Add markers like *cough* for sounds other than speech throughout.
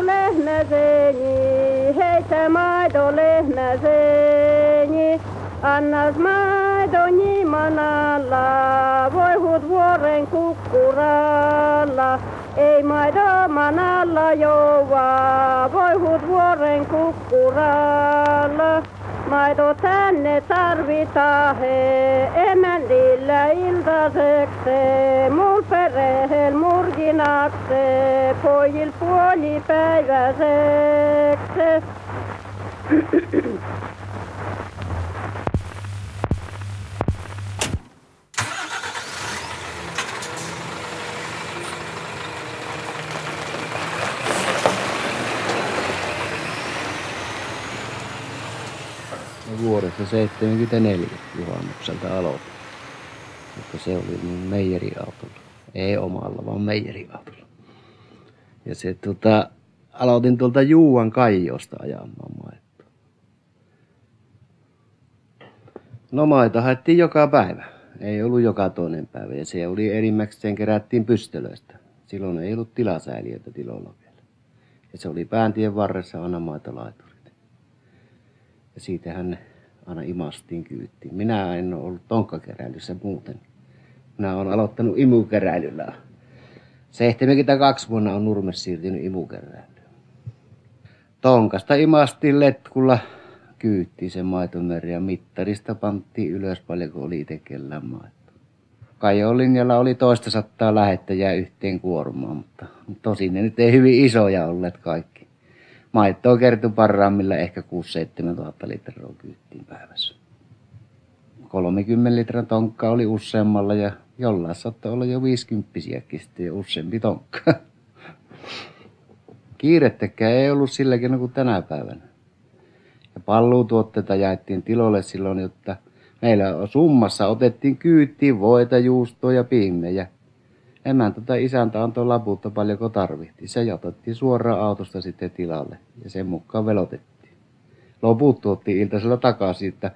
maito lehmäseni, heitä maito lehmäseni. Annas maidoni manalla, voihut vuoren kukkuralla. Ei maido manalla joua, voihut vuoren kukkuralla. Maito tänne tarvitaan he, emännillä iltasekse, mul perhel murginakse, pojil puolipäiväsekse. Vuodessa 74 juhannukselta aloitin. Mutta se oli mun meijeriautolla. Ei omalla, vaan meijeriautolla. Ja se tota, aloitin tuolta Juuan Kaijosta ajamaan maitoa. No maita haettiin joka päivä. Ei ollut joka toinen päivä. Ja se oli enimmäkseen kerättiin pystölöistä. Silloin ei ollut tilasäiliöitä tiloilla vielä. Ja se oli pääntien varressa aina maitolaiturit. Ja siitähän aina imastiin kyyttiin. Minä en ole ollut tonkkakeräilyssä muuten. Minä olen aloittanut imukeräilyllä. 72 vuonna on Nurmes siirtynyt imukeräilyyn. Tonkasta imastiin letkulla kyytti se maitomeri ja mittarista panttiin ylös paljonko oli itse kellään maito. Kajon linjalla oli toista sattaa lähettäjää yhteen kuormaan, mutta tosin ne nyt ei hyvin isoja olleet kaikki. Maittoa kertyi parhaimmilla ehkä 6-7 tuhatta litraa kyyttiin päivässä. 30 litran tonkka oli useammalla ja jollain saattoi olla jo 50 sitten jo useampi tonkka. Kiirettäkään ei ollut silläkin kuin tänä päivänä. Ja palluutuotteita jaettiin tiloille silloin, jotta meillä summassa otettiin kyyttiin voita, juustoa ja piimejä – emäntä tai isäntä antoi laputta paljonko tarvittiin. Se otettiin suoraan autosta sitten tilalle ja sen mukaan velotettiin. Loput tuotti iltaisella takaisin, että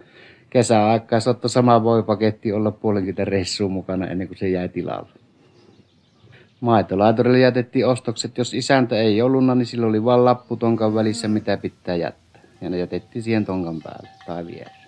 kesäaikaa saattoi sama voipaketti olla puolenkymmentä reissua mukana ennen kuin se jäi tilalle. Maitolaiturille jätettiin ostokset. Jos isäntä ei ollut, niin silloin oli vain lappu tonkan välissä, mitä pitää jättää. Ja ne jätettiin siihen tonkan päälle tai viereen.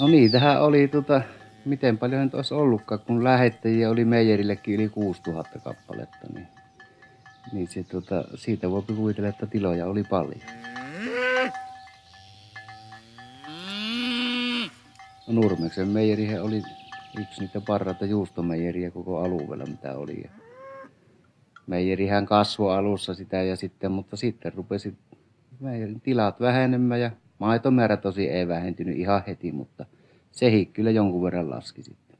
No niitähän oli tota, miten paljon nyt olisi ollutkaan, kun lähettäjiä oli meijerillekin yli 6000 kappaletta, niin, niin se, tota, siitä voi kuvitella, että tiloja oli paljon. No Nurmeksen meijerihän oli yksi niitä parhaita juustomeijeriä koko alueella, mitä oli. Ja meijerihän kasvoi alussa sitä ja sitten, mutta sitten rupesi meijerin tilat vähenemään ja Maitomäärä tosi ei vähentynyt ihan heti, mutta sehi kyllä jonkun verran laski sitten.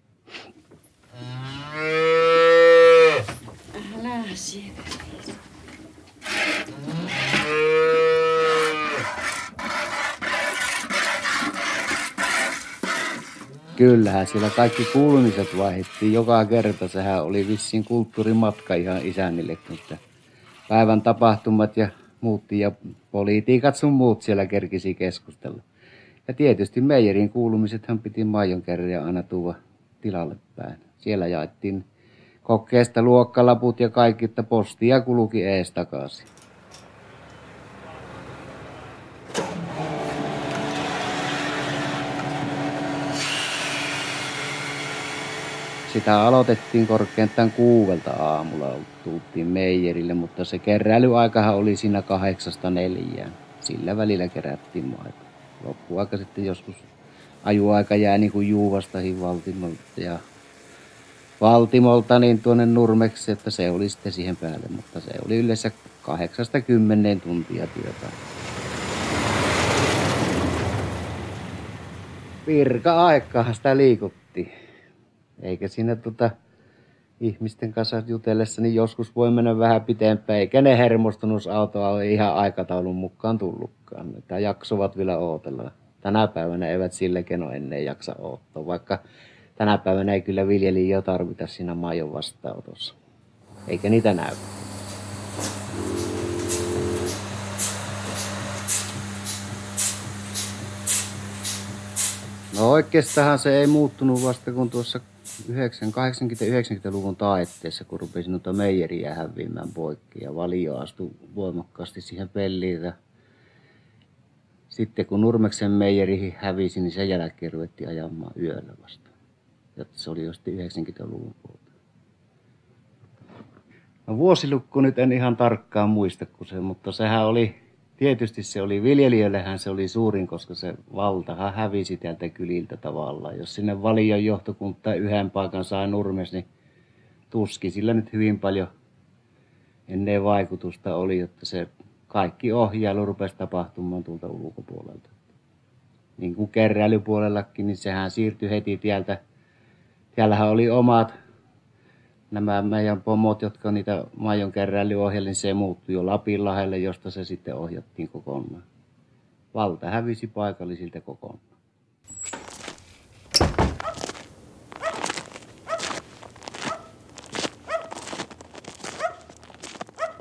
Älä Kyllähän siellä kaikki kuulumiset vaihdettiin joka kerta. Sehän oli vissiin kulttuurimatka ihan isännille, että päivän tapahtumat ja muutti ja politiikat sun muut siellä kerkisi keskustella. Ja tietysti meijerin kuulumisethan piti maijon kerran aina tuoda tilalle päin. Siellä jaettiin kokeesta luokkalaput ja kaikki, että postia kuluki ees takaisin. Sitä aloitettiin korkeintaan kuuvelta aamulla, tultiin meijerille, mutta se keräilyaikahan oli siinä kahdeksasta neljään. Sillä välillä kerättiin maita. Loppuaika sitten joskus ajuaika jää niin kuin Juuvastahin Valtimolta ja Valtimolta niin tuonne Nurmeksi, että se oli sitten siihen päälle, mutta se oli yleensä kahdeksasta kymmeneen tuntia työtä. Virka-aikaa sitä liikuttiin. Eikä siinä tota, ihmisten kanssa jutellessa, niin joskus voi mennä vähän pitempään, eikä ne hermostumusautoa ole ihan aikataulun mukaan tullutkaan. Tämä jaksovat vielä ootella. Tänä päivänä eivät sille keno ennen jaksa oottaa, vaikka tänä päivänä ei kyllä viljelijä tarvita siinä majon vastaanotossa. Eikä niitä näy. No oikeastaan se ei muuttunut vasta kun tuossa 80-90-luvun taetteessa, kun rupesin noita meijeriä häviämään poikki ja valio astui voimakkaasti siihen pelliin. Sitten kun Nurmeksen meijeri hävisi, niin sen jälkeen ruvettiin ajamaan yöllä vasta. Ja se oli jo sitten 90-luvun puolta. No vuosilukku nyt en ihan tarkkaan muista, kun se, mutta sehän oli tietysti se oli viljelijöillehän se oli suurin, koska se valtahan hävisi täältä kyliltä tavallaan. Jos sinne valion johtokunta yhden paikan sai nurmes, niin tuski sillä nyt hyvin paljon ennen vaikutusta oli, että se kaikki ohjailu rupesi tapahtumaan tuolta ulkopuolelta. Niin kuin keräilypuolellakin, niin sehän siirtyi heti tieltä. Täällähän oli omat nämä meidän pomot, jotka niitä majon keräilyohjelin, niin se muuttui jo Lapinlahdelle, josta se sitten ohjattiin kokonaan. Valta hävisi paikallisilta kokonaan.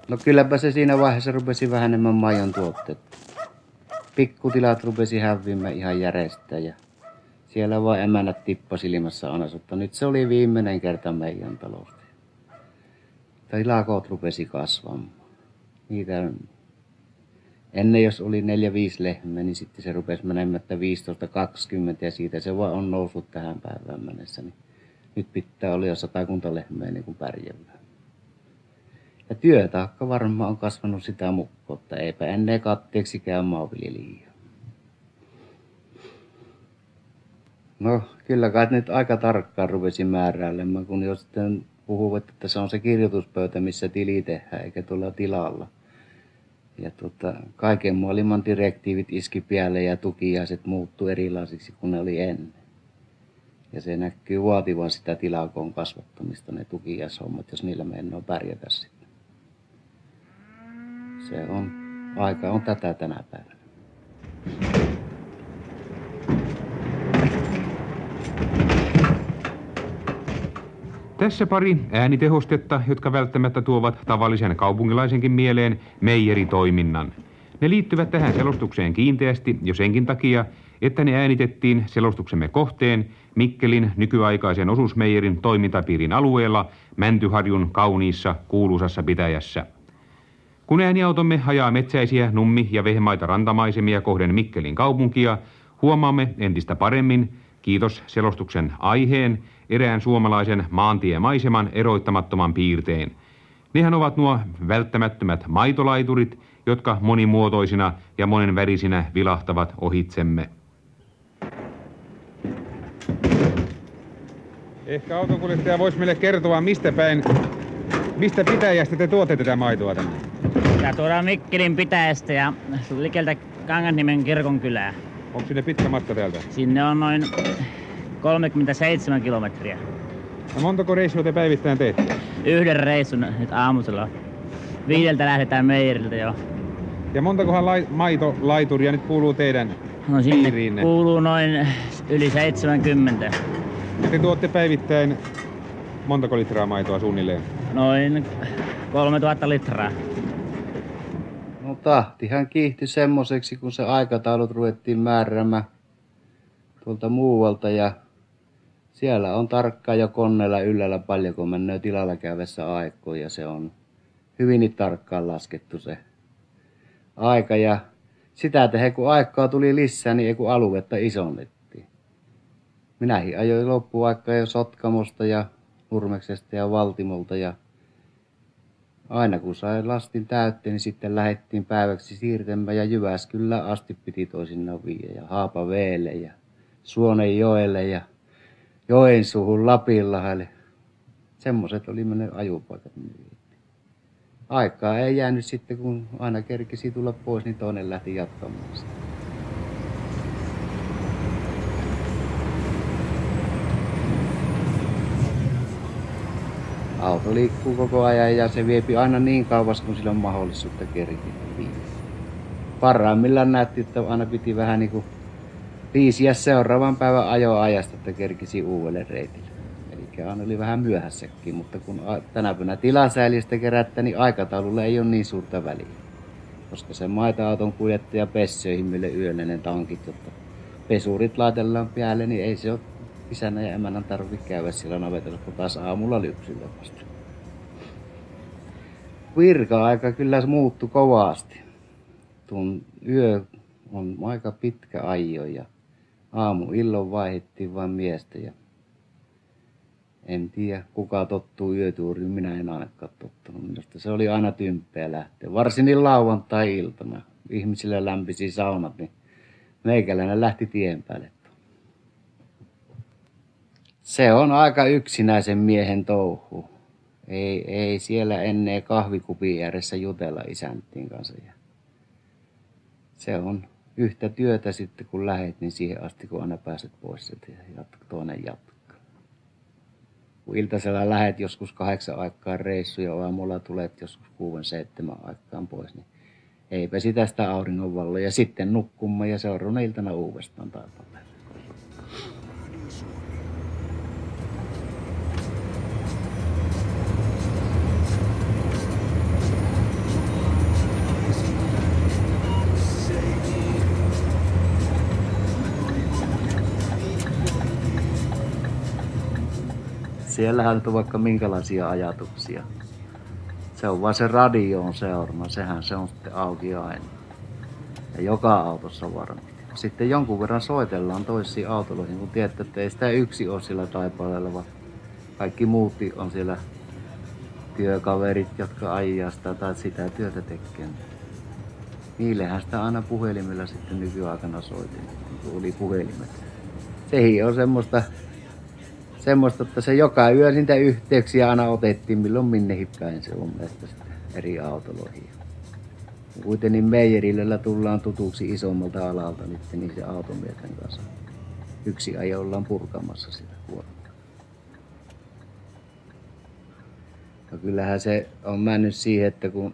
No kylläpä se siinä vaiheessa rupesi vähenemään majon tuotteet. Pikkutilat rupesi häviämään ihan järjestään ja siellä vaan emänät tippasilmassa aina, että nyt se oli viimeinen kerta meidän talous tai lakot rupesi kasvamaan. Niitä ennen jos oli 4-5 lehmää, niin sitten se rupesi menemään 15-20 ja siitä se vaan on noussut tähän päivään mennessä. Niin nyt pitää olla jo satakunta lehmää niin kuin. Ja työtaakka varmaan on kasvanut sitä mukaan, että eipä ennen katteeksi käy maanviljelijä. No kyllä kai nyt aika tarkkaan rupesin määräilemään, kun jos sitten puhuvat, että se on se kirjoituspöytä, missä tili tehdään, eikä tuolla tilalla. Ja tota, kaiken maailman direktiivit iski päälle ja tukiaiset muuttu erilaisiksi kuin ne oli ennen. Ja se näkyy vaativan sitä tilakoon kasvattamista, ne tukiaishommat, jos niillä me ennoo pärjätä sitten. Se on, aika on tätä tänä päivänä. Tässä pari äänitehostetta, jotka välttämättä tuovat tavallisen kaupunkilaisenkin mieleen meijeritoiminnan. Ne liittyvät tähän selostukseen kiinteästi jo senkin takia, että ne äänitettiin selostuksemme kohteen Mikkelin nykyaikaisen osuusmeijerin toimintapiirin alueella Mäntyharjun kauniissa kuuluisassa pitäjässä. Kun ääniautomme ajaa metsäisiä nummi- ja vehmaita rantamaisemia kohden Mikkelin kaupunkia, huomaamme entistä paremmin, kiitos selostuksen aiheen, erään suomalaisen maantiemaiseman eroittamattoman piirteen. Nehän ovat nuo välttämättömät maitolaiturit, jotka monimuotoisina ja monenvärisinä vilahtavat ohitsemme. Ehkä autokuljettaja voisi meille kertoa, mistä päin, mistä pitäjästä te tuotte tätä maitoa tänne? Ja tuodaan Mikkelin pitäjästä ja likeltä Kangasniemen kirkon kylää. Onko sinne pitkä matka täältä? Sinne on noin 37 kilometriä. No montako reissua te päivittäin teette? Yhden reissun nyt aamusella. Viideltä lähdetään meijeriltä jo. Ja montakohan lai, maitolaituria nyt kuuluu teidän No sinne piiriinne? kuuluu noin yli 70. Ja te tuotte päivittäin montako litraa maitoa suunnilleen? Noin 3000 litraa. No tahtihan kiihti semmoiseksi, kun se aikataulut ruvettiin määräämään tuolta muualta ja siellä on tarkkaan jo koneella yllällä paljon, kun menee tilalla käydessä aikoja ja se on hyvin tarkkaan laskettu se aika ja sitä tehdä, kun aikaa tuli lisää, niin ei kun aluetta isonnettiin. Minäkin ajoin loppuaikaa jo Sotkamosta ja Nurmeksesta ja Valtimolta ja aina kun sai lastin täytteen, niin sitten lähdettiin päiväksi siirtämään ja Jyväskylä asti piti toisinaan viiä ja Haapaveelle ja Suonenjoelle ja Joensuuhun Lapinlahdelle. Semmoiset oli mennyt ajupaikat. Aikaa ei jäänyt sitten, kun aina kerkisi tulla pois, niin toinen lähti jatkamaan sitä. Auto liikkuu koko ajan ja se viepi aina niin kauas, kun sillä on mahdollisuutta kerkiä Parhaimmillaan näytti, että aina piti vähän niin kuin viisiä seuraavan päivän ajoajasta, että kerkisi uudelle reitille. Eli aina oli vähän myöhässäkin, mutta kun tänä päivänä tilasäälistä kerättä, niin aikataululla ei ole niin suurta väliä. Koska se maita-auton kuljettaja pessöihin meille yöllä ne tankit, jotta pesurit laitellaan päälle, niin ei se ole isänä ja emännän tarvitse käydä siellä navetella, kun taas aamulla lypsyllä vasta. Virka-aika kyllä muuttui kovasti. Tuon yö on aika pitkä ajo ja aamu illon vaihdettiin vain miestä ja en tiedä kuka tottuu yötuuriin, minä en ainakaan tottunut. Minusta se oli aina tympeä lähteä, varsinkin lauantai-iltana. Ihmisille lämpisi saunat, niin meikäläinen lähti tien päälle. Se on aika yksinäisen miehen touhu. Ei, ei siellä ennen kahvikupin ääressä jutella isäntiin kanssa. Se on yhtä työtä sitten kun lähet, niin siihen asti kun aina pääset pois ja jat- toinen jatkaa. Kun iltasella lähet joskus kahdeksan aikaan reissu ja aamulla tulet joskus kuuden seitsemän aikaan pois, niin eipä sitä sitä auringonvalloa. Ja sitten nukkumaan ja seuraavana iltana uudestaan taipaleelle. Siellähän on vaikka minkälaisia ajatuksia. Se on vain se radioon seurama, sehän se on sitten auki aina. Ja joka autossa varmasti. Sitten jonkun verran soitellaan toisiin autoloihin, kun tiedätte, että ei sitä yksi ole sillä taipaleella, vaan kaikki muut on siellä työkaverit, jotka ajaa sitä tai sitä työtä tekee. Niillehän sitä aina puhelimella sitten nykyaikana soitin, kun oli puhelimet. Sehin on semmoista semmoista, että se joka yö niitä yhteyksiä aina otettiin, milloin minnehin päin se on näistä eri autoloihin. Kuitenkin Meijerillä tullaan tutuksi isommalta alalta nyt se automiesten kanssa. Yksi ajo ollaan purkamassa sitä kuormaa. Ja kyllähän se on mennyt siihen, että kun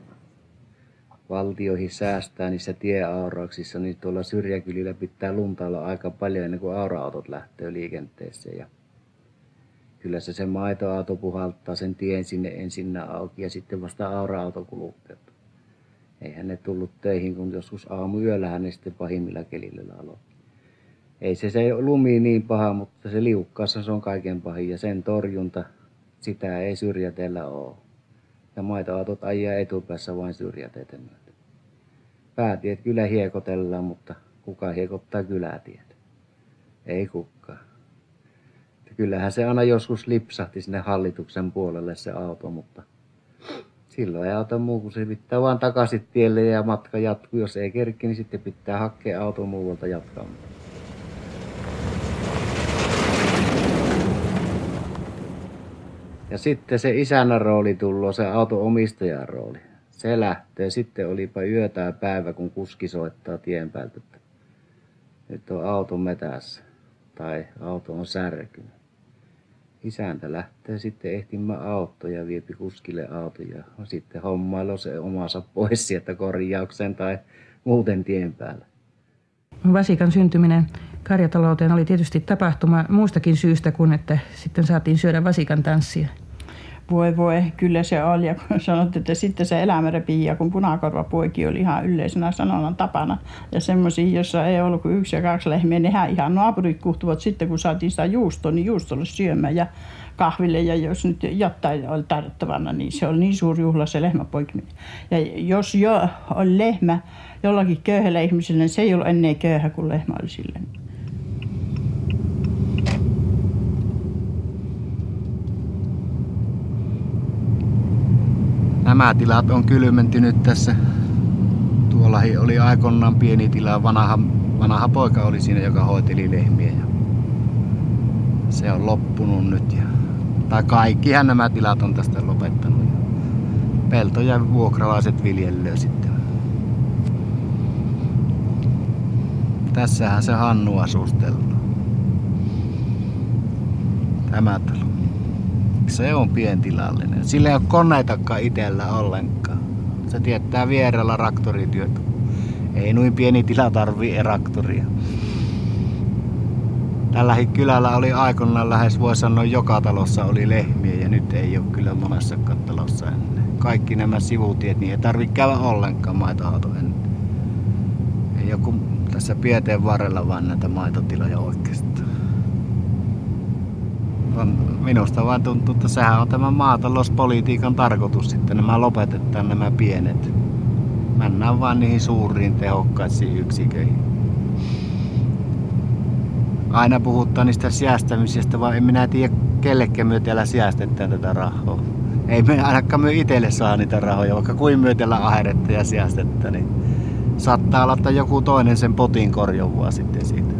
valtioihin säästää niissä tieaurauksissa, niin tuolla syrjäkylillä pitää lunta olla aika paljon ennen kuin aura-autot lähtee liikenteeseen. Ja kyllä se se maitoauto puhaltaa sen tien sinne ensin auki ja sitten vasta aura-auto kuluttaa. Eihän ne tullut töihin, kun joskus yöllähän ne sitten pahimmilla kelillä aloitti. Ei se, se lumi niin paha, mutta se liukkaassa se on kaiken pahin ja sen torjunta, sitä ei syrjäteellä ole. Ja maitoautot ajaa etupäässä vain syrjäteitä myötä. Päätiet kyllä hiekotellaan, mutta kuka hiekottaa kylätiet? Ei kukaan kyllähän se aina joskus lipsahti sinne hallituksen puolelle se auto, mutta silloin ei auta muu kuin se pitää vaan takaisin tielle ja matka jatkuu. Jos ei kerki, niin sitten pitää hakea auto muualta jatkaa. Ja sitten se isännän rooli tullut, se auto omistajan rooli. Se lähtee. Sitten olipa yötä ja päivä, kun kuski soittaa tien päältä, että nyt on auto metässä tai auto on särkynyt isäntä lähtee sitten ehtimään auto ja viepi kuskille auto ja sitten hommailla se omansa pois sieltä korjauksen tai muuten tien päällä. Vasikan syntyminen karjatalouteen oli tietysti tapahtuma muustakin syystä kuin, että sitten saatiin syödä vasikan tanssia. Voi voi, kyllä se oli. Ja kun sanottiin, että sitten se elämä repii, ja kun punakorvapuoki oli ihan yleisenä sanonnan tapana. Ja semmoisia, jossa ei ollut kuin yksi ja kaksi lehmiä, nehän ihan naapurit kuhtuvat sitten, kun saatiin sitä juustoa, niin juustolle syömään ja kahville. Ja jos nyt jotain oli tarvittavana, niin se oli niin suuri juhla se lehmäpoikiminen. Ja jos jo oli lehmä jollakin köyhällä ihmisellä, niin se ei ollut ennen köyhä, kuin lehmä oli sille. Nämä tilat on kylmentynyt tässä. Tuolla oli aikoinaan pieni tila, vanha, vanha poika oli siinä, joka hoiteli lehmiä. Ja se on loppunut nyt. Ja, tai kaikkihan nämä tilat on tästä lopettanut. Ja peltoja vuokralaiset viljellöö sitten. Tässähän se Hannu asustellut. Tämä talo. Se on pientilallinen. Sillä ei ole koneitakaan itsellä ollenkaan. Se tietää vierellä raktorityötä. Ei noin pieni tila tarvii eraktoria. Tällä kylällä oli aikoinaan lähes voi sanoa joka talossa oli lehmiä ja nyt ei ole kyllä monessa talossa ennen. Kaikki nämä sivutiet, niin ei tarvitse käydä ollenkaan maitoauto ennen. Ei joku tässä Pieteen varrella vaan näitä maitotiloja oikeastaan. On, minusta vaan tuntuu, että sehän on tämä maatalouspolitiikan tarkoitus sitten. Nämä lopetetaan nämä pienet. Mennään vaan niihin suuriin tehokkaisiin yksiköihin. Aina puhutaan niistä säästämisestä, vaan en minä tiedä kellekään me täällä säästetään tätä rahaa. Ei me ainakaan me itselle saa niitä rahoja, vaikka kuin myötellä aheretta ja säästettä, niin saattaa olla, että joku toinen sen potin korjovua sitten siitä.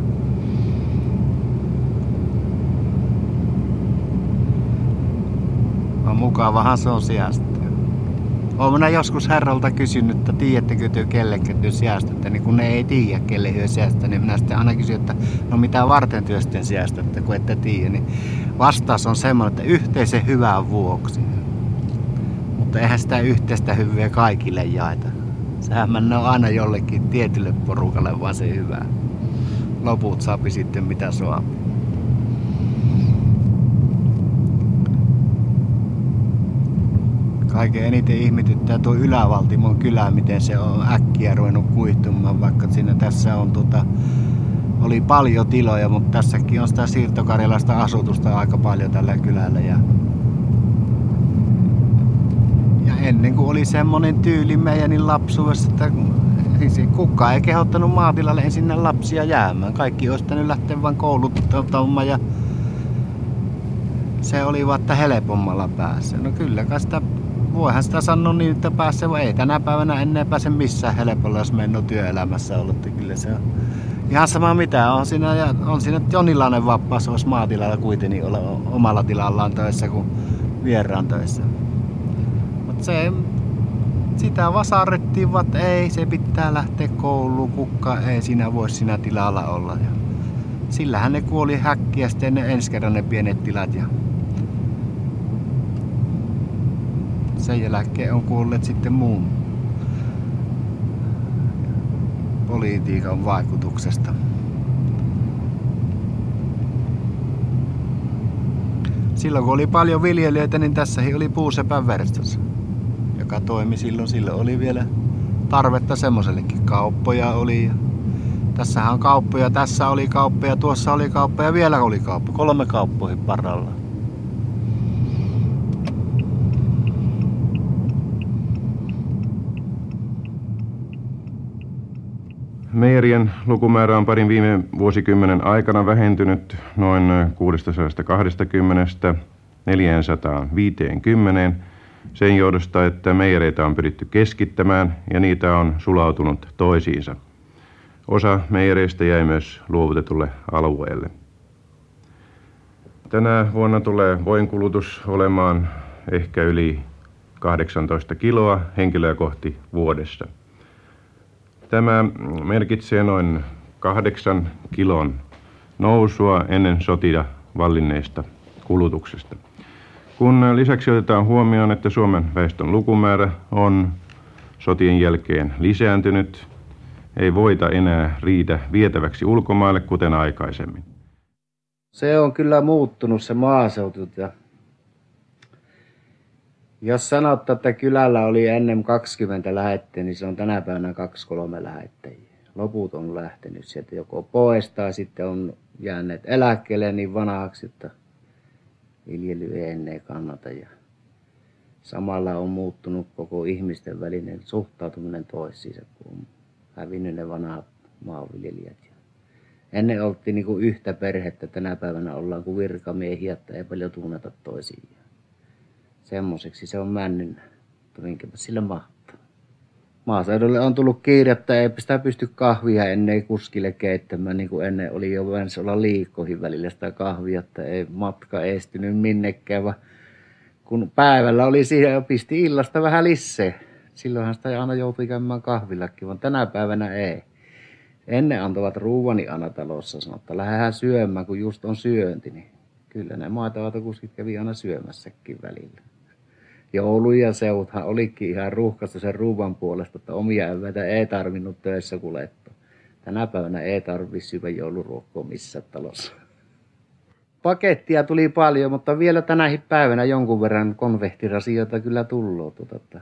No mukavahan se on säästää. Olen minä joskus herralta kysynyt, että tiedättekö te kellekään te säästätte, niin kun ne ei tiedä kelle hyö säästää, niin minä sitten aina kysyn, että no mitä varten työ sitten säästätte, kun ette tiedä, niin vastaus on semmoinen, että yhteisen hyvän vuoksi. Mutta eihän sitä yhteistä hyviä kaikille jaeta. Sehän mennään aina jollekin tietylle porukalle vaan se hyvä. Loput saapi sitten mitä saa. Kaiken eniten ihmetyttää tuo Ylävaltimon kylä, miten se on äkkiä ruvennut kuihtumaan, vaikka siinä tässä on tuota, oli paljon tiloja, mutta tässäkin on sitä siirtokarjalaista asutusta aika paljon tällä kylällä. Ja, ja ennen kuin oli semmonen tyyli meidän lapsuudessa, että siis kukaan ei kehottanut maatilalle ensin lapsia jäämään. Kaikki olisi pitänyt lähteä vain kouluttamaan ja se oli vain helpommalla päässä. No kyllä sitä voihan sitä sanoa niin, että pääsee, ei tänä päivänä enää pääse missään helpolla, jos mennyt työelämässä ollut. Kyllä se on ihan sama mitä on siinä, ja on siinä jonkinlainen vapaus, olisi maatilalla kuitenkin olla omalla tilallaan töissä kuin vieraan töissä. Mutta se, sitä vasarrettiin, että ei, se pitää lähteä kouluun, kukka ei siinä voi siinä tilalla olla. Ja sillähän ne kuoli häkkiä sitten ne ensi kerran ne pienet tilat. Ja sen jälkeen on kuolleet sitten muun politiikan vaikutuksesta. Silloin kun oli paljon viljelijöitä, niin tässä oli puusepän verstas, joka toimi silloin. Silloin oli vielä tarvetta semmoisellekin. Kauppoja oli. Tässähän on kauppoja, tässä oli kauppoja, tuossa oli kauppoja ja vielä oli kauppa. Kolme kauppoihin paralla. Meijerien lukumäärä on parin viime vuosikymmenen aikana vähentynyt noin 620 450 sen johdosta, että meijereitä on pyritty keskittämään ja niitä on sulautunut toisiinsa. Osa meijereistä jäi myös luovutetulle alueelle. Tänä vuonna tulee voinkulutus olemaan ehkä yli 18 kiloa henkilöä kohti vuodessa. Tämä merkitsee noin kahdeksan kilon nousua ennen sotia vallinneista kulutuksesta. Kun lisäksi otetaan huomioon, että Suomen väestön lukumäärä on sotien jälkeen lisääntynyt, ei voita enää riitä vietäväksi ulkomaille kuten aikaisemmin. Se on kyllä muuttunut se maaseutu ja jos sanot, että kylällä oli ennen 20 lähettä, niin se on tänä päivänä 2-3 lähettäjiä. Loput on lähtenyt sieltä joko pois tai sitten on jääneet eläkkeelle niin vanhaksi, että viljely ei enää kannata. Ja samalla on muuttunut koko ihmisten välinen suhtautuminen toisiinsa, kun on hävinnyt ne vanhat maanviljelijät. Ennen oltiin niin kuin yhtä perhettä, tänä päivänä ollaan kuin virkamiehiä, että ei paljon tunneta toisiaan semmoiseksi se on. Mutta minkäpä sillä mahtaa. Maaseudulle on tullut kiire, että ei sitä pysty kahvia ennen kuskille keittämään, niin kuin ennen oli jo olla liikkoihin välillä sitä kahvia, että ei matka estynyt minnekään, vaan kun päivällä oli siihen ja pisti illasta vähän lisää. Silloinhan sitä aina joutui käymään kahvillakin, vaan tänä päivänä ei. Ennen antavat ruuvani aina talossa, sanoi, että lähdetään syömään, kun just on syönti. Niin kyllä ne maitoautokuskit kävi aina syömässäkin välillä joulu ja seuthan olikin ihan ruuhkassa sen ruuvan puolesta, että omia eväitä ei tarvinnut töissä kuljettaa. Tänä päivänä ei tarvitse syödä jouluruokkoa missään talossa. Pakettia tuli paljon, mutta vielä tänäkin päivänä jonkun verran konvehtirasioita kyllä tulloo. Tuota,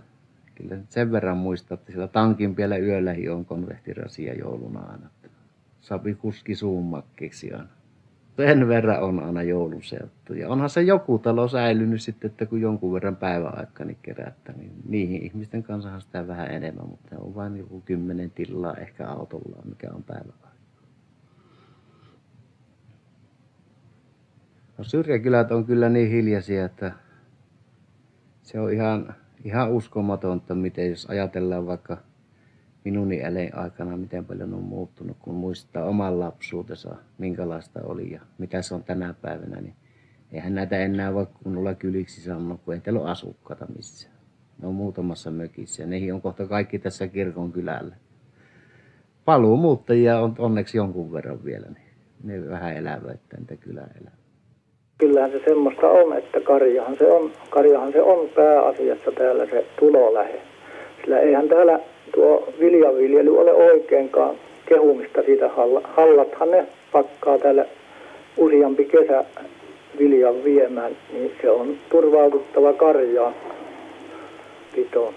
kyllä sen verran muistaa, että siellä tankin vielä yölläkin on konvehtirasia jouluna aina. sapi kuski suumakkeeksi aina. Sen verran on aina jouluseuttu. Ja onhan se joku talo säilynyt sitten, että kun jonkun verran päiväaika niin kerättä, niin niihin ihmisten kanssa sitä vähän enemmän, mutta on vain joku kymmenen tilaa ehkä autolla, mikä on päiväaika. No syrjäkylät on kyllä niin hiljaisia, että se on ihan, ihan uskomatonta, miten jos ajatellaan vaikka minun aikana, miten paljon on muuttunut, kun muistaa oman lapsuutensa, minkälaista oli ja mitä se on tänä päivänä, niin eihän näitä enää voi kunnolla kyliksi sanoa, kun ei teillä ole asukkaita missään. Ne on muutamassa mökissä ja nehin on kohta kaikki tässä kirkon kylällä. Paluumuuttajia on onneksi jonkun verran vielä, niin ne vähän elävät, niitä kylän elävät kyllähän se semmoista on, että karjahan se on, karjahan se on pääasiassa täällä se tulolähe. Sillä eihän täällä tuo viljanviljely ole oikeinkaan kehumista siitä hallathan ne pakkaa täällä useampi kesä viljan viemään, niin se on turvaututtava karjaan pitoon.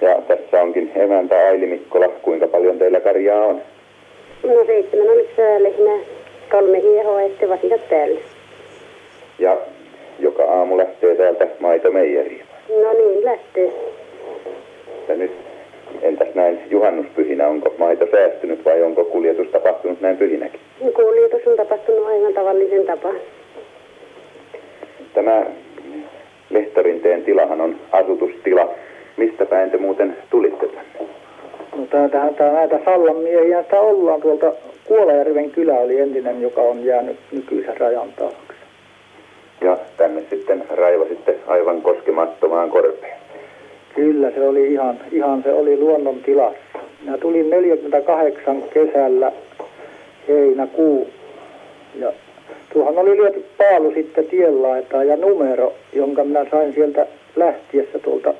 Ja tässä onkin emäntä Aili Mikkola. Kuinka paljon teillä karjaa on? No seitsemän on yksi lehmä, kolme hiehoa ja sitten vasikat päälle ja joka aamu lähtee täältä maitomeijeriin. No niin, lähtee. Ja nyt entäs näin juhannuspyhinä, onko maito säästynyt vai onko kuljetus tapahtunut näin pyhinäkin? Kuljetus on tapahtunut aivan tavallisen tapa. Tämä Lehtorinteen tilahan on asutustila. Mistä päin te muuten tulitte tänne? No tää, tää, näitä Sallan miehiä sitä ollaan tuolta Kuolajärven kylä oli entinen, joka on jäänyt nykyisen rajan taakse ja tänne sitten raivasitte aivan koskemattomaan korpeen. Kyllä, se oli ihan, ihan se oli luonnon tilassa. Minä tulin 48 kesällä heinäkuu ja tuohon oli lyöty paalu sitten tienlaitaan ja numero, jonka minä sain sieltä lähtiessä tuolta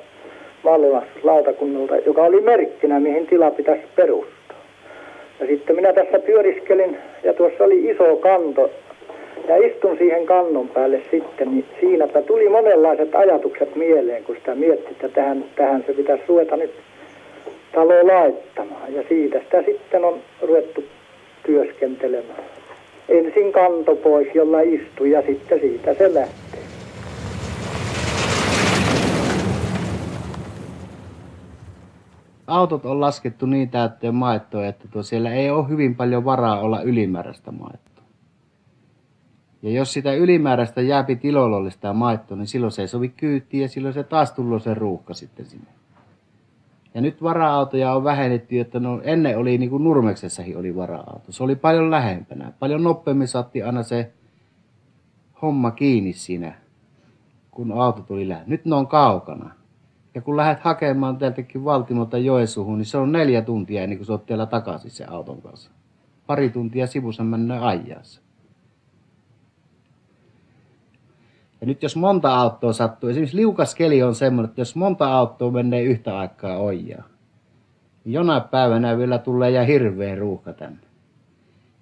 lautakunnalta, joka oli merkkinä, mihin tila pitäisi perustaa. Ja sitten minä tässä pyöriskelin ja tuossa oli iso kanto ja istun siihen kannon päälle sitten, niin siinäpä tuli monenlaiset ajatukset mieleen, kun sitä mietti, että tähän, tähän se pitäisi ruveta nyt talo laittamaan. Ja siitä sitä sitten on ruvettu työskentelemään. Ensin kanto pois, jolla istui ja sitten siitä se lähtee. Autot on laskettu niin täytteen maittoa, että siellä ei ole hyvin paljon varaa olla ylimääräistä maitoa. Ja jos sitä ylimääräistä jääpi tilollista maittoa, niin silloin se ei sovi kyyttiin ja silloin se taas tulee se ruuhka sitten sinne. Ja nyt vara-autoja on vähennetty, että no ennen oli niin kuin Nurmeksessakin oli vara-auto. Se oli paljon lähempänä. Paljon nopeammin saatti aina se homma kiinni siinä, kun auto tuli lähellä. Nyt ne on kaukana. Ja kun lähdet hakemaan täältäkin Valtimolta Joesuhun, niin se on neljä tuntia ennen kuin sä oot teillä takaisin se auton kanssa. Pari tuntia sivussa mennään ajassa. Ja nyt jos monta autoa sattuu, esimerkiksi liukas keli on semmoinen, että jos monta autoa menee yhtä aikaa ojaa, niin jonain päivänä vielä tulee ja hirveä ruuhka tänne.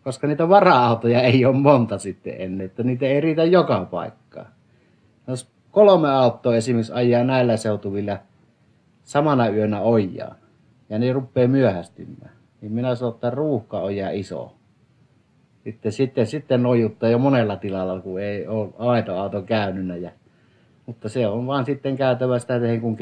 Koska niitä vara-autoja ei ole monta sitten ennen, että niitä ei riitä joka paikkaan. Jos kolme autoa esimerkiksi ajaa näillä seutuvilla samana yönä ojaa, ja ne rupeaa myöhästymään, niin minä sanon, että ruuhka on iso sitten, sitten, sitten nojuttaa jo monella tilalla, kun ei ole aito auto käynyt. Ja, mutta se on vaan sitten käytävä sitä tehden kun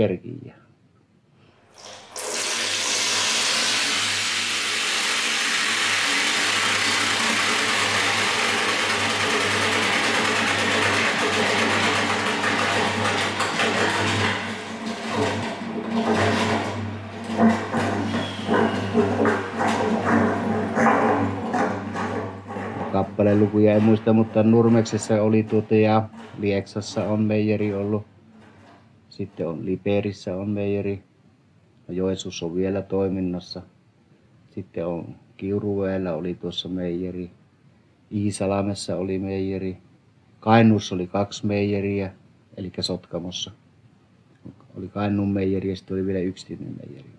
kerkii. lukuja en muista, mutta Nurmeksessa oli tuota ja Lieksassa on meijeri ollut. Sitten on Liperissä on meijeri. No Joensuus on vielä toiminnassa. Sitten on Kiuruveellä oli tuossa meijeri. Iisalamessa oli meijeri. Kainuussa oli kaksi meijeriä, eli Sotkamossa. Oli Kainuun meijeri ja sitten oli vielä yksityinen meijeri.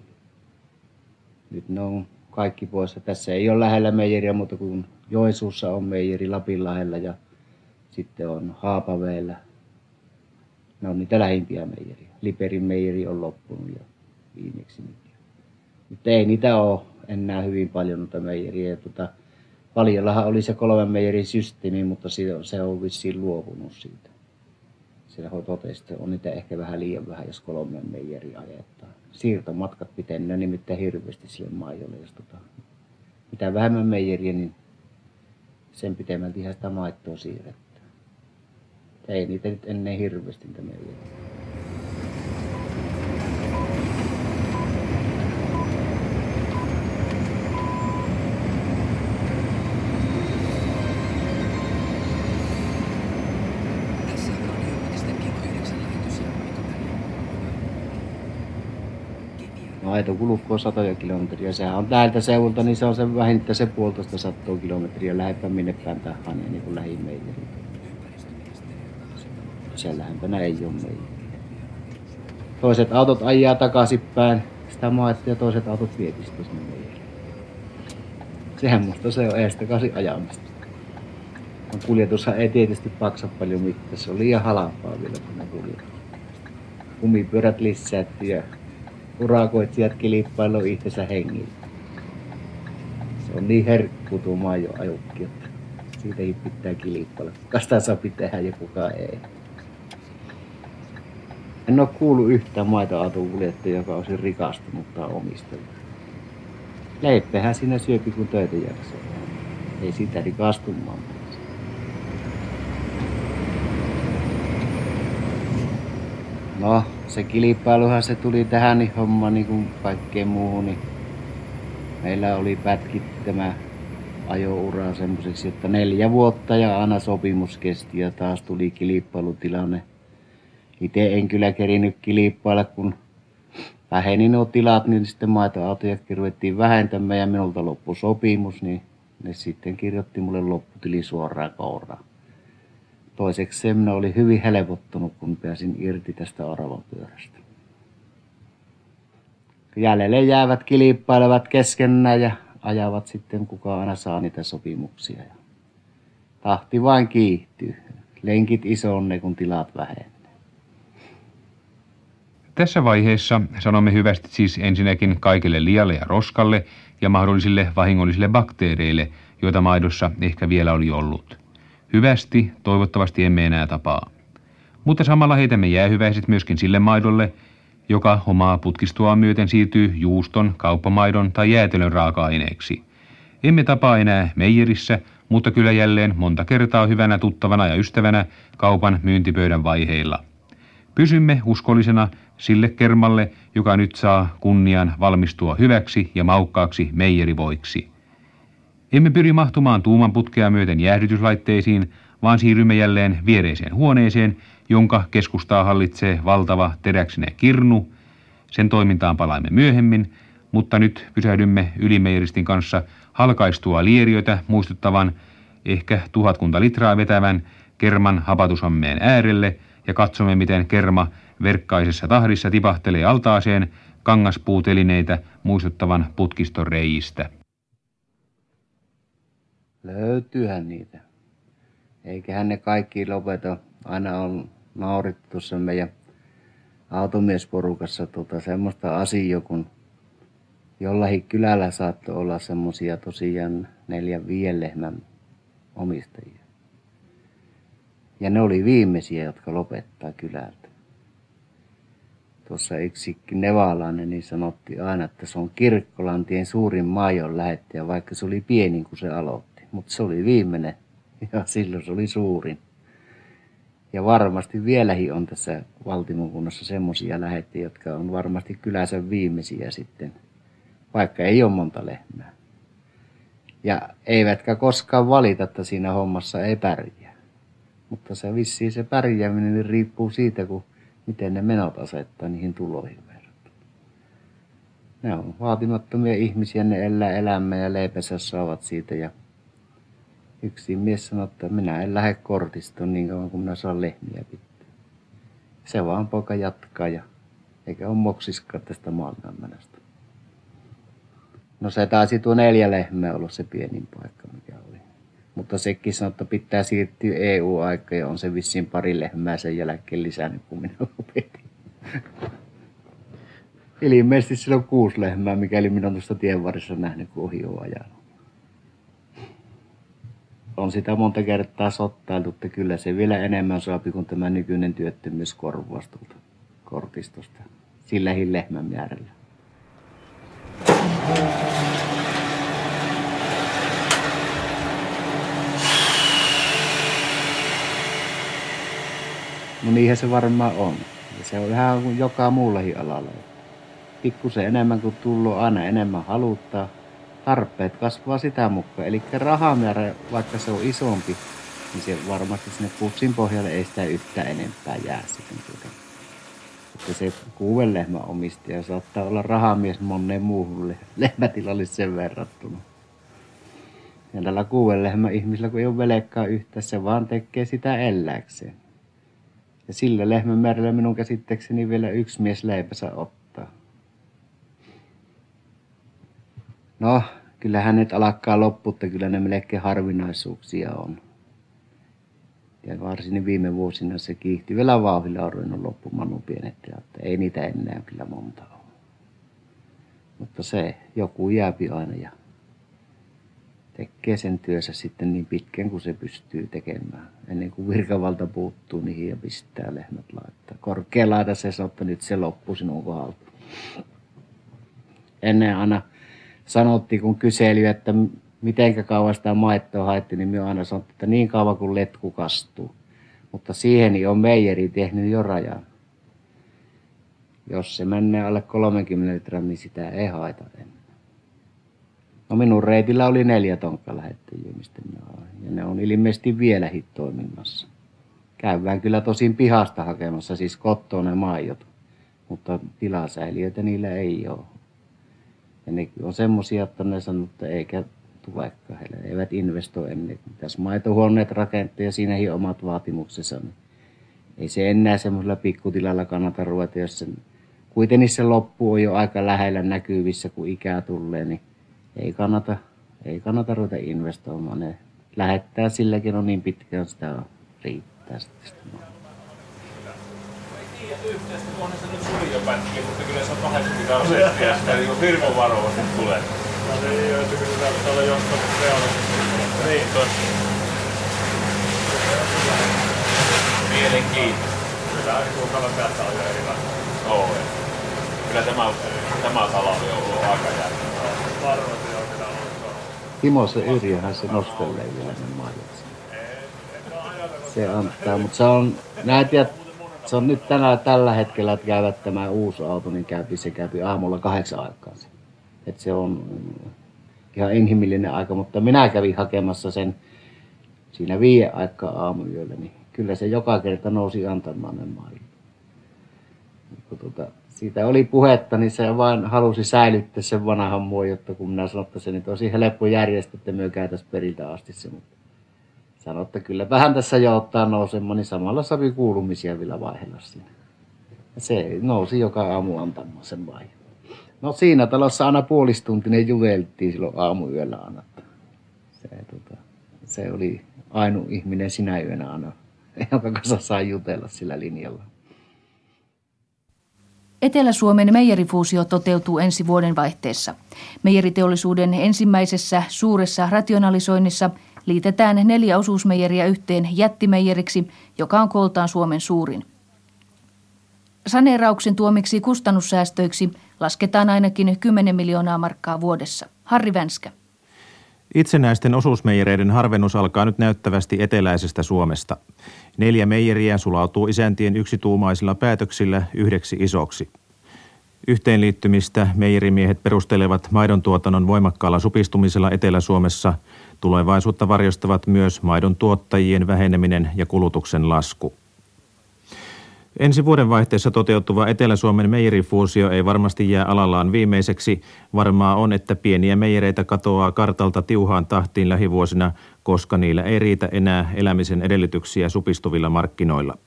Nyt ne on kaikki pois. Tässä ei ole lähellä meijeriä, mutta kun Joensuussa on meijeri Lapinlahdella ja sitten on Haapaveellä. Ne on niitä lähimpiä meijeriä. Liperin meijeri on loppunut ja viimeksi nyt. Mutta ei niitä ole enää hyvin paljon noita meijeriä. Ja tuota, Paljallahan oli se kolmen meijerin systeemi, mutta se on vissiin luopunut siitä. Siellä että on niitä ehkä vähän liian vähän, jos kolmen meijeri ajettaa. Siirtomatkat pitenee nimittäin hirveästi sille maidolle. Jos tota, mitä vähemmän meijeriä, niin sen pitemmälti ihan sitä maittoa siirretään. Ei niitä nyt ennen hirveästi niitä meijeriä. Aito kulukko satoja kilometriä. Sehän on täältä seudulta, niin se on se vähintään se puolitoista satoa kilometriä lähempää minne päin tahansa, niin kuin lähimeijeri. Sen lähempänä ei ole meijeri. Toiset autot ajaa takaisinpäin sitä maetta ja toiset autot vietistä sinne meijeriin. Sehän se on eestä kasi ajamista. Kuljetushan ei tietysti paksa paljon mitään. Se on liian halpaa vielä, kun ne kuljetus. Kumipyörät lisättiin ja urakoitsijat kilpailu itsensä hengillä. Se on niin herkku tuo maajo ajokki, että siitäkin pitää kilpailla. Sitä saa tehdä ja kuka ei. En ole kuullut yhtään maitoautokuljettajaa, joka olisi rikastunut tai omistanut. Leippähän siinä syöpi kun töitä jaksaa. Ei sitä rikastumaan. No, se kilpailuhan se tuli tähän niin homma niin kuin kaikkeen muuhun. Niin meillä oli pätkit tämä ajoura semmoiseksi, että neljä vuotta ja aina sopimus kesti ja taas tuli kilpailutilanne. Itse en kyllä kerinyt kilpailla, kun väheni nuo tilat, niin sitten maitoautoja ruvettiin vähentämään ja minulta loppu sopimus, niin ne sitten kirjoitti mulle lopputili suoraan kouraan. Toiseksi minä oli hyvin helpottunut, kun pääsin irti tästä aravapyörästä. Jäljelle jäävät kilpailevat keskenään ja ajavat sitten kuka aina saa niitä sopimuksia. Ja tahti vain kiihtyy. Lenkit isonne, kun tilat vähenee. Tässä vaiheessa sanomme hyvästi siis ensinnäkin kaikille lialle ja roskalle ja mahdollisille vahingollisille bakteereille, joita maidossa ehkä vielä oli ollut. Hyvästi, toivottavasti emme enää tapaa. Mutta samalla heitämme jäähyväiset myöskin sille maidolle, joka omaa putkistoa myöten siirtyy juuston, kauppamaidon tai jäätelön raaka-aineeksi. Emme tapaa enää meijerissä, mutta kyllä jälleen monta kertaa hyvänä tuttavana ja ystävänä kaupan myyntipöydän vaiheilla. Pysymme uskollisena sille kermalle, joka nyt saa kunnian valmistua hyväksi ja maukkaaksi meijerivoiksi. Emme pyri mahtumaan tuuman putkea myöten jäähdytyslaitteisiin, vaan siirrymme jälleen viereiseen huoneeseen, jonka keskustaa hallitsee valtava teräksinen kirnu. Sen toimintaan palaamme myöhemmin, mutta nyt pysähdymme ylimeiristin kanssa halkaistua lieriötä muistuttavan ehkä tuhatkunta litraa vetävän kerman hapatusammeen äärelle ja katsomme, miten kerma verkkaisessa tahdissa tipahtelee altaaseen kangaspuutelineitä muistuttavan putkiston reijistä. Löytyyhän niitä. Eiköhän ne kaikki lopeta. Aina on naurittu tuossa meidän automiesporukassa tuota, semmoista asiaa, kun jollakin kylällä saattoi olla semmoisia tosiaan neljän viien lehmän omistajia. Ja ne oli viimeisiä, jotka lopettaa kylältä. Tuossa yksi nevalainen niin sanotti aina, että se on Kirkkolantien suurin maion lähettäjä, vaikka se oli pieni, kun se aloitti mutta se oli viimeinen *laughs* ja silloin se oli suurin. Ja varmasti vieläkin on tässä valtimokunnassa semmoisia lähetti, jotka on varmasti kylänsä viimeisiä sitten, vaikka ei ole monta lehmää. Ja eivätkä koskaan valita, että siinä hommassa ei pärjää. Mutta se vissiin se pärjääminen niin riippuu siitä, kun miten ne menot asettaa niihin tuloihin verrattuna. Ne on vaatimattomia ihmisiä, ne elää elämää ja leipänsä saavat siitä ja yksi mies sanoi, että minä en lähde kortistoon niin kauan kuin minä saan lehmiä pitää. Se vaan poika jatkaa ja eikä ole moksiskaan tästä maailmanmenosta. No se taisi tuo neljä lehmää olla se pienin paikka, mikä oli. Mutta sekin sanoi, että pitää siirtyä EU-aika ja on se vissiin pari lehmää sen jälkeen lisännyt, kun minä lopetin. Ilmeisesti sillä on kuusi lehmää, mikäli minä olen tuosta tien varressa nähnyt, kun ohi on ajanut. On sitä monta kertaa sottailtu, että kyllä se vielä enemmän saapi kuin tämä nykyinen työttömyyskorvaus tuolta kortistosta lehmän määrällä. No niinhän se varmaan on. Ja se on kuin joka muullakin alalla. Pikkusen enemmän kuin tullut, aina enemmän haluttaa. Tarpeet kasvaa sitä mukaan. Eli rahamäärä, vaikka se on isompi, niin se varmasti sinne pussin pohjalle ei sitä yhtään enempää jää sitten tuota. Että se kuuden lehmän omistaja saattaa olla rahamies moneen muuhun lehmätilalliseen verrattuna. Ja tällä kuuden lehmän ihmisellä, kun ei ole velekkaa yhtä, se vaan tekee sitä elläkseen. Ja sillä lehmän määrällä minun käsitteekseni vielä yksi mies leipänsä ottaa. No, kyllä hänet alkaa lopputta, kyllä ne melkein harvinaisuuksia on. Ja varsin viime vuosina se kiihti vielä vauhdilla on ruvennut loppumaan nuo pienet että ei niitä enää kyllä monta ole. Mutta se, joku jääpi aina ja tekee sen työssä sitten niin pitkän kuin se pystyy tekemään. Ennen kuin virkavalta puuttuu niihin ja pistää lehmät laittaa. Korkealaita se sanoo, että nyt se loppuu sinun kohdalta. Ennen aina sanottiin, kun kyseli, että miten kauan sitä maittoa haettiin, niin minä aina sanottiin, että niin kauan kuin letku kastuu. Mutta siihen on meijeri tehnyt jo rajan. Jos se menee alle 30 litraa, niin sitä ei haeta enää. No minun reitillä oli neljä tonkkalähettäjiä, mistä minä Ja ne on ilmeisesti vieläkin toiminnassa. Käydään kyllä tosin pihasta hakemassa, siis kottoon ne maijot. Mutta tilasäiliöitä niillä ei ole. Ja ne on semmoisia, että ne sanoo, että eikä tulekaan heille. Eivät investoi ennen. Tässä maitohuoneet rakentaa ja siinäkin omat vaatimuksensa. Niin ei se enää semmoisella pikkutilalla kannata ruveta, jos sen, kuitenkin se loppu on jo aika lähellä näkyvissä, kun ikää tulee, niin ei kannata, ei kannata ruveta investoimaan. Ne lähettää silläkin on niin pitkään sitä riittää sitten yhteistä, onhan se nyt surjopätkiä, mutta kyllä se on 80 prosenttia sitä niin hirveän varovasti tulee. No ei ole, että kyllä olla jostain reaalisesti. Niin, totta. Mielenkiintoista. Kyllä tuo kalan täältä on jo erilainen. Oo, kyllä tämä, tämä salavi on ollut aika jäänyt. Varmasti on kyllä ollut. Timo se Yrjöhän se nostelee vielä ne. Se antaa, mutta se on, näet, se on nyt tänä, tällä hetkellä, että käyvät tämä uusi auto, niin käypi, se käypi aamulla kahdeksan aikaa. Että se on ihan inhimillinen aika, mutta minä kävin hakemassa sen siinä viiden aikaa aamuyöllä, niin kyllä se joka kerta nousi antamaan ne maailman. Tuota, siitä oli puhetta, niin se vain halusi säilyttää sen vanhan muodon, jotta kun minä sanoin, että se nyt olisi helppo järjestää, että me käytäisiin periltä asti se, mutta sanoi, että kyllä vähän tässä jo ottaa nousemaan, niin samalla savi kuulumisia vielä vaihella siinä. Ja se nousi joka aamu antamaan sen vaihe. No siinä talossa aina puolistuntinen juveltiin silloin aamuyöllä aina. Se, tota, se oli ainu ihminen sinä yönä aina, *laughs* jonka kanssa saa jutella sillä linjalla. Etelä-Suomen meijerifuusio toteutuu ensi vuoden vaihteessa. Meijeriteollisuuden ensimmäisessä suuressa rationalisoinnissa liitetään neljä osuusmeijeriä yhteen jättimeijeriksi, joka on kooltaan Suomen suurin. Saneerauksen tuomiksi kustannussäästöiksi lasketaan ainakin 10 miljoonaa markkaa vuodessa. Harri Vänskä. Itsenäisten osuusmeijereiden harvennus alkaa nyt näyttävästi eteläisestä Suomesta. Neljä meijeriä sulautuu isäntien yksituumaisilla päätöksillä yhdeksi isoksi. Yhteenliittymistä meijerimiehet perustelevat maidon tuotannon voimakkaalla supistumisella Etelä-Suomessa. Tulevaisuutta varjostavat myös maidon tuottajien väheneminen ja kulutuksen lasku. Ensi vuoden vaihteessa toteutuva Etelä-Suomen meijerifuusio ei varmasti jää alallaan viimeiseksi. Varmaa on, että pieniä meijereitä katoaa kartalta tiuhaan tahtiin lähivuosina, koska niillä ei riitä enää elämisen edellytyksiä supistuvilla markkinoilla.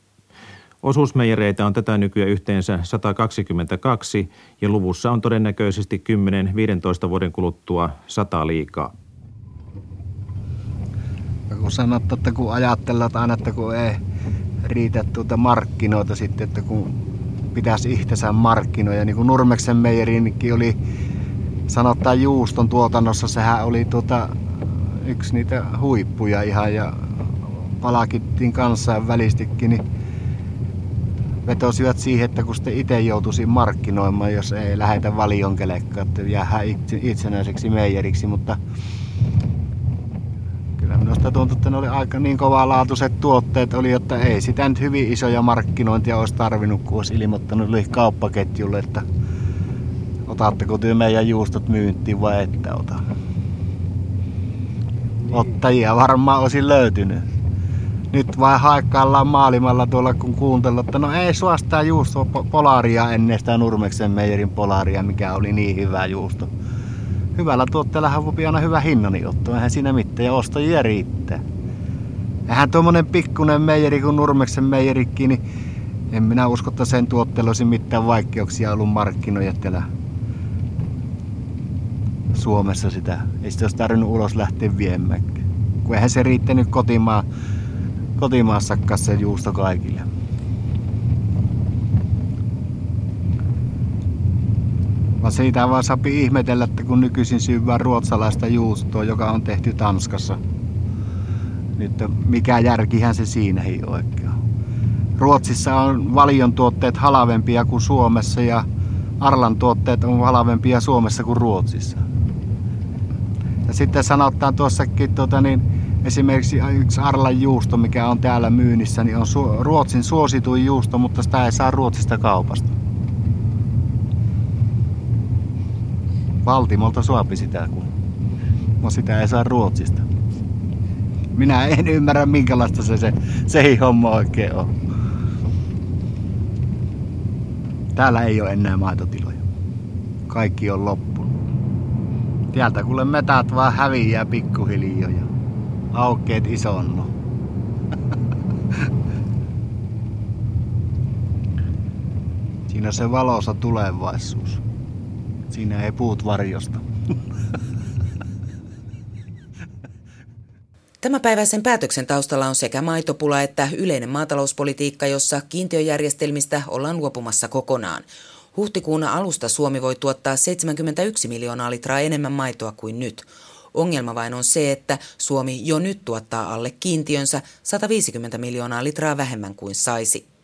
Osuusmeijereitä on tätä nykyä yhteensä 122 ja luvussa on todennäköisesti 10-15 vuoden kuluttua 100 liikaa. Kun sanot, että kun ajatellaan aina, että kun ei riitä tuota markkinoita sitten, että kun pitäisi itsensä markkinoja, niin kuin Nurmeksen meijerinkin oli sanottaa juuston tuotannossa, sehän oli tuota yksi niitä huippuja ihan ja palakittiin kansainvälistikin, niin vetosivat siihen, että kun sitten itse joutuisi markkinoimaan, jos ei lähetä valion kelekkaan, että jäähän itsenäiseksi meijeriksi, mutta kyllä minusta tuntui, että ne oli aika niin kovalaatuiset tuotteet oli, että ei sitä nyt hyvin isoja markkinointia olisi tarvinnut, kun olisi ilmoittanut kauppaketjulle, että otatteko työ meidän juustot myyntiin vai ette ota. Ottajia varmaan olisi löytynyt nyt vain haikkaillaan maailmalla tuolla kun kuuntellaan, että no ei suostaa juustoa polaria ennen sitä Nurmeksen meijerin polaria, mikä oli niin hyvä juusto. Hyvällä tuotteella voi aina hyvä hinnani ottaa, eihän siinä mitään ja ostajia riittää. Eihän tuommoinen pikkunen meijeri kuin Nurmeksen meijerikin, niin en minä usko, että sen tuotteella olisi mitään vaikeuksia ollut markkinoja täällä Suomessa sitä. Ei sitä olisi tarvinnut ulos lähteä viemään. Kun eihän se riittänyt kotimaan kotimaassa se juusto kaikille. Vaan siitä vaan sapi ihmetellä, että kun nykyisin syvää ruotsalaista juustoa, joka on tehty Tanskassa. Nyt mikä järkihän se siinä ei oikein Ruotsissa on valion tuotteet halavempia kuin Suomessa ja Arlan tuotteet on halavempia Suomessa kuin Ruotsissa. Ja sitten sanotaan tuossakin, tuota, niin, Esimerkiksi yksi Arlan juusto, mikä on täällä myynnissä, niin on Ruotsin suosituin juusto, mutta sitä ei saa Ruotsista kaupasta. Valtimolta suopi sitä, kun no sitä ei saa Ruotsista. Minä en ymmärrä minkälaista se, se, se homma oikein on. Täällä ei ole enää maitotiloja. Kaikki on loppunut. Täältä kuule metät vaan häviää pikkuhiljaa aukkeet isonnu. *laughs* Siinä se valossa tulevaisuus. Siinä ei puut varjosta. Tämänpäiväisen päätöksen taustalla on sekä maitopula että yleinen maatalouspolitiikka, jossa kiintiöjärjestelmistä ollaan luopumassa kokonaan. Huhtikuun alusta Suomi voi tuottaa 71 miljoonaa litraa enemmän maitoa kuin nyt. Ongelma vain on se, että Suomi jo nyt tuottaa alle kiintiönsä 150 miljoonaa litraa vähemmän kuin saisi.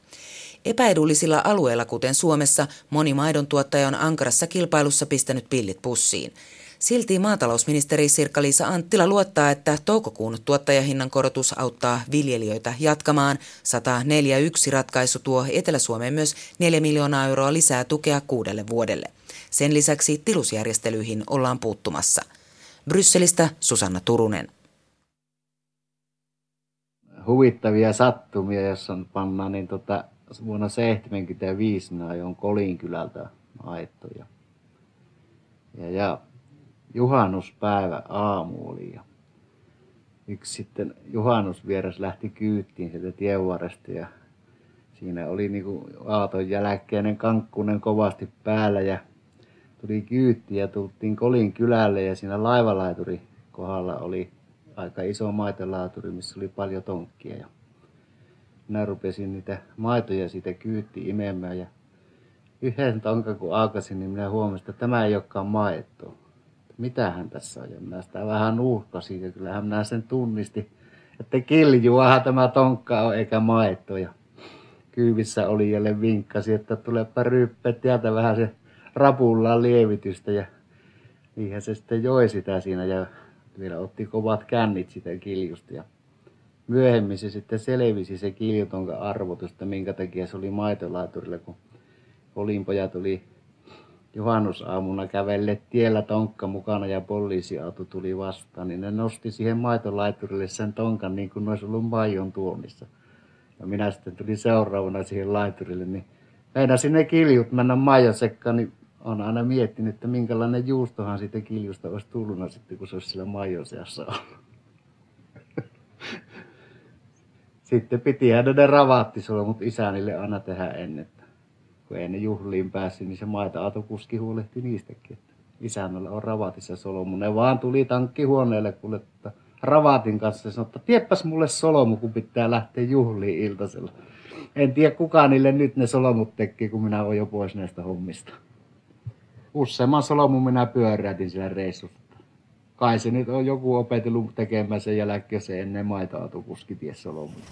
Epäedullisilla alueilla, kuten Suomessa, moni maidon tuottaja on ankarassa kilpailussa pistänyt pillit pussiin. Silti maatalousministeri Sirkka-Liisa Anttila luottaa, että toukokuun tuottajahinnan korotus auttaa viljelijöitä jatkamaan. 141 ratkaisu tuo Etelä-Suomeen myös 4 miljoonaa euroa lisää tukea kuudelle vuodelle. Sen lisäksi tilusjärjestelyihin ollaan puuttumassa – Brysselistä Susanna Turunen. Huvittavia sattumia, jos on panna, niin tota, vuonna 1975 ajoin Kolinkylältä aittoja. Ja, ja juhannuspäivä aamu oli ja yksi sitten juhannusvieras lähti kyyttiin sieltä tienvarresta ja siinä oli niinku aaton jälkeinen kankkunen kovasti päällä ja tuli kyytti ja tultiin Kolin kylälle ja siinä laivalaituri kohdalla oli aika iso maitolaaturi, missä oli paljon tonkkia. Ja minä rupesin niitä maitoja siitä kyytti imemään ja yhden tonkan kun aakasin, niin minä huomasin, että tämä ei olekaan maitoa. Mitähän tässä on? Ja minä sitä vähän nuuhkasin ja kyllähän minä sen tunnisti, että kiljuahan tämä tonkka on eikä maito. Ja kyyvissä oli jälleen vinkkasi, että tulepa ryppää täältä vähän se rapullaan lievitystä ja niinhän se sitten joi sitä siinä ja vielä otti kovat kännit sitä kiljusta ja myöhemmin se sitten selvisi se kiljutonka arvotus, että minkä takia se oli maitolaiturilla, kun Olinpojat oli juhannusaamuna kävelle tiellä tonkka mukana ja poliisiauto tuli vastaan, niin ne nosti siihen maitolaiturille sen tonkan niin kuin olisi ollut maijon tuomissa. Ja minä sitten tulin seuraavana siihen laiturille, niin meidän sinne kiljut mennä maijon sekkaan, niin on aina miettinyt, että minkälainen juustohan siitä kiljusta olisi tullut sitten, kun se olisi sillä maidon seassa ollut. Sitten piti ne ravaattisolmut isänille aina tehdä ennen. Kun ei ne juhliin päässyt, niin se maita-autokuski huolehti niistäkin. Että isännällä on ravaatissa solmu. Ne vaan tuli tankkihuoneelle kuule, että ravaatin kanssa ja sanoi, että tieppäs mulle solmu, kun pitää lähteä juhliin iltasella. En tiedä kuka niille nyt ne solmut teki, kun minä olen jo pois näistä hommista useamman solmun minä pyöräytin sillä reissussa. Kai se nyt on joku opetellut tekemään sen jälkeen se ennen maitoautokuski ties solmuja.